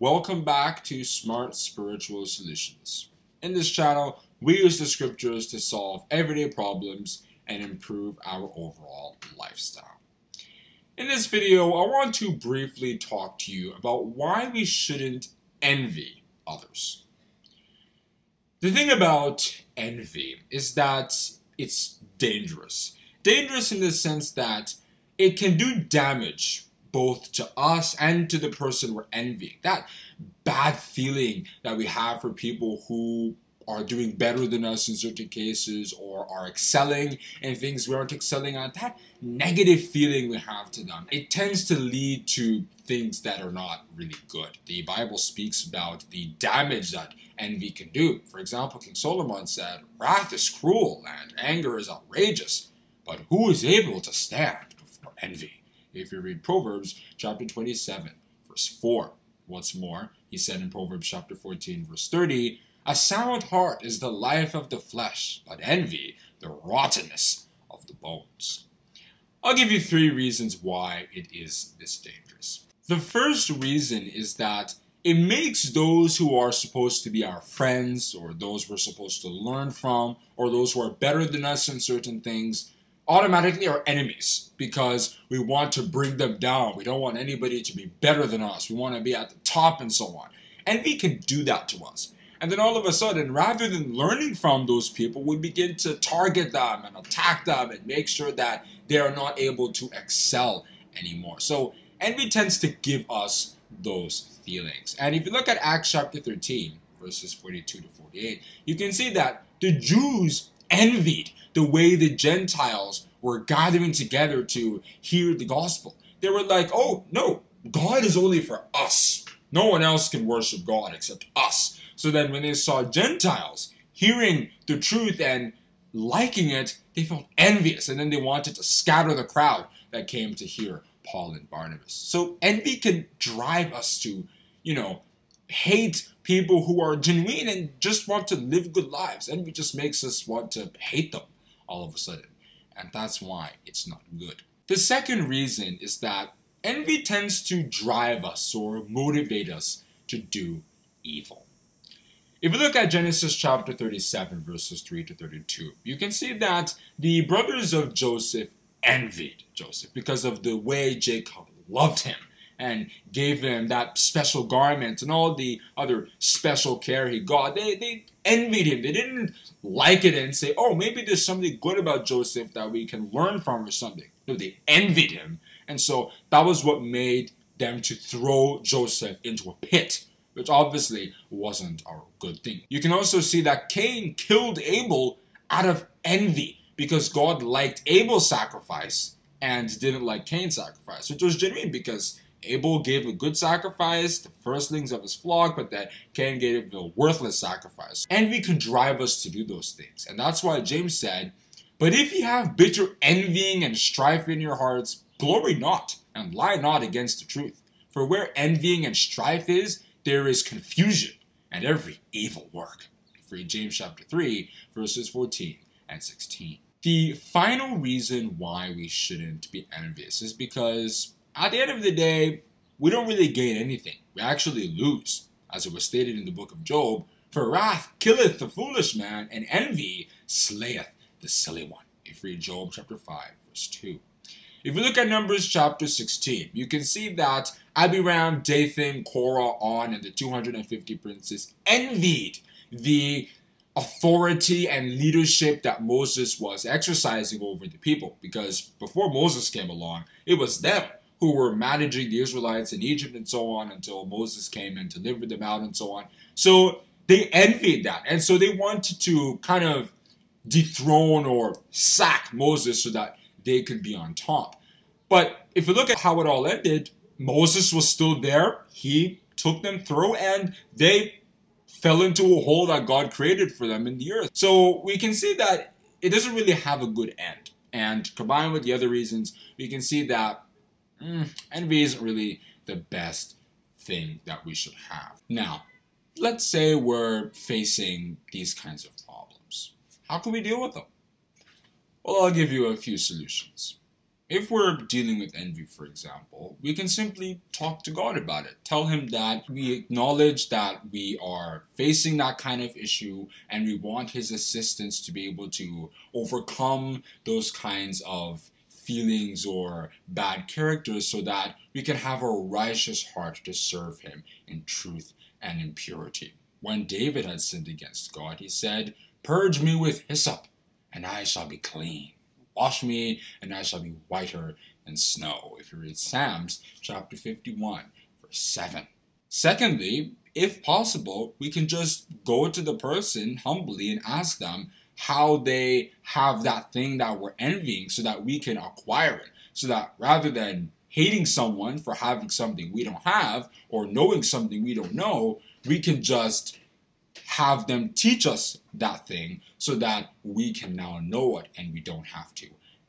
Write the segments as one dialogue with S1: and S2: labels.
S1: welcome back to Smart Spiritual Solutions. In this channel, we use the scriptures to solve everyday problems and improve our overall lifestyle. In this video, I want to briefly talk to you about why we shouldn't envy others. The thing about envy is that it's dangerous. Dangerous in the sense that it can do damage both to us and to the person we're envying. That bad feeling that we have for people who are doing better than us in certain cases or are excelling in things we aren't excelling at, that negative feeling we have to them, it tends to lead to things that are not really good. The Bible speaks about the damage that envy can do. For example, King Solomon said, Wrath is cruel and anger is outrageous, but who is able to stand before envy? If you read Proverbs chapter 27, verse 4. Once more, he said in Proverbs chapter 14, verse 30, A sound heart is the life of the flesh, but envy the rottenness of the bones. I'll give you three reasons why it is this dangerous. The first reason is that it makes those who are supposed to be our friends, or those we're supposed to learn from, or those who are better than us in certain things, automatically are enemies because we want to bring them down. We don't want anybody to be better than us. We want to be at the top and so on. Envy can do that to us. And then all of a sudden, rather than learning from those people, we begin to target them and attack them and make sure that they are not able to excel anymore. So envy tends to give us those feelings. And if you look at Acts chapter 13, verses 42 to 48, you can see that the Jews envied the way the Gentiles were gathering together to hear the gospel. They were like, oh, no, God is only for us. No one else can worship God except us. So then when they saw Gentiles hearing the truth and liking it, they felt envious and then they wanted to scatter the crowd that came to hear Paul and Barnabas. So envy can drive us to, you know, hate people who are genuine and just want to live good lives. Envy just makes us want to hate them all of a sudden. And that's why it's not good. The second reason is that envy tends to drive us or motivate us to do evil. If you look at Genesis chapter 37, verses 3 to 32, you can see that the brothers of Joseph envied Joseph because of the way Jacob loved him and gave him that special garment and all the other special care he got. They, they envied him. They didn't like it and say, oh, maybe there's something good about Joseph that we can learn from or something. No, they envied him. And so that was what made them to throw Joseph into a pit, which obviously wasn't a good thing. You can also see that Cain killed Abel out of envy because God liked Abel's sacrifice and didn't like Cain's sacrifice, which was genuine because Abel gave a good sacrifice, the firstlings of his flock, but that Cain gave a worthless sacrifice. Envy can drive us to do those things. And that's why James said, But if ye have bitter envying and strife in your hearts, glory not, and lie not against the truth. For where envying and strife is, there is confusion and every evil work. Read James chapter 3, verses 14 and 16. The final reason why we shouldn't be envious is because at the end of the day, we don't really gain anything. We actually lose, as it was stated in the book of Job. For wrath killeth the foolish man, and envy slayeth the silly one. If read Job chapter 5, verse 2. If you look at Numbers chapter 16, you can see that Abiram, Dathan, Korah, On, and the 250 princes envied the authority and leadership that Moses was exercising over the people. Because before Moses came along, it was them who were managing the Israelites in Egypt and so on until Moses came and delivered them out and so on. So they envied that. And so they wanted to kind of dethrone or sack Moses so that they could be on top. But if you look at how it all ended, Moses was still there. He took them through and they fell into a hole that God created for them in the earth. So we can see that it doesn't really have a good end. And combined with the other reasons, we can see that mm, envy isn't really the best thing that we should have. Now, let's say we're facing these kinds of problems. How can we deal with them? Well, I'll give you a few solutions. If we're dealing with envy, for example, we can simply talk to God about it. Tell Him that we acknowledge that we are facing that kind of issue and we want His assistance to be able to overcome those kinds of feelings or bad characters so that we can have a righteous heart to serve Him in truth and in purity. When David had sinned against God, he said, Purge me with hyssop, and I shall be clean. Wash me, and I shall be whiter than snow. If you read Psalms chapter 51, verse 7. Secondly, if possible, we can just go to the person humbly and ask them how they have that thing that we're envying so that we can acquire it. So that rather than hating someone for having something we don't have or knowing something we don't know, we can just have them teach us that thing so that we can now know it and we don't have to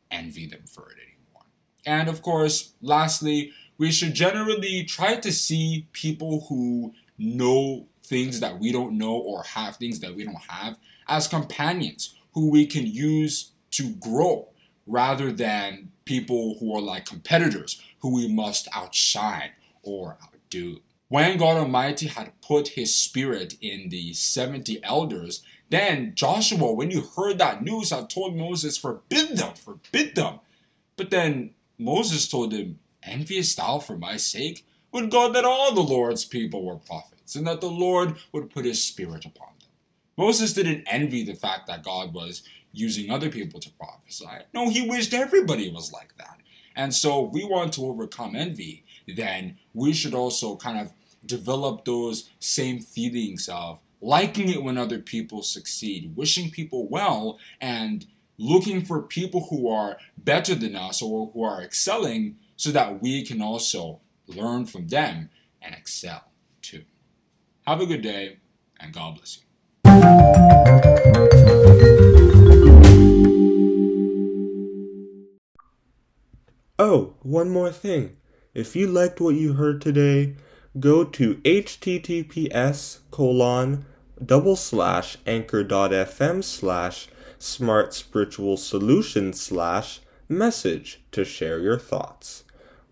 S1: envy them for it anymore. And of course, lastly, we should generally try to see people who know things that we don't know or have things that we don't have as companions who we can use to grow rather than people who are like competitors who we must outshine or outdo. When God Almighty had put his spirit in the 70 elders, then Joshua, when you heard that news, had told Moses, Forbid them, forbid them. But then Moses told him, Envious thou for my sake? Would God that all the Lord's people were prophets, and that the Lord would put his spirit upon them. Moses didn't envy the fact that God was using other people to prophesy. No, he wished everybody was like that. And so if we want to overcome envy, then we should also kind of develop those same feelings of liking it when other people succeed, wishing people well, and looking for people who are better than us or who are excelling so that we can also learn from them and excel too. Have a good day and God bless you.
S2: Oh, one more thing. If you liked what you heard today, go to https colon double slash anchor.fm slash smart spiritual solution slash message to share your thoughts.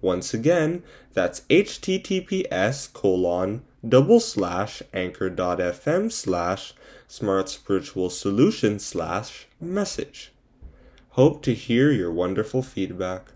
S2: Once again, that's https colon double slash anchor.fm slash smart spiritual solution slash message. Hope to hear your wonderful feedback.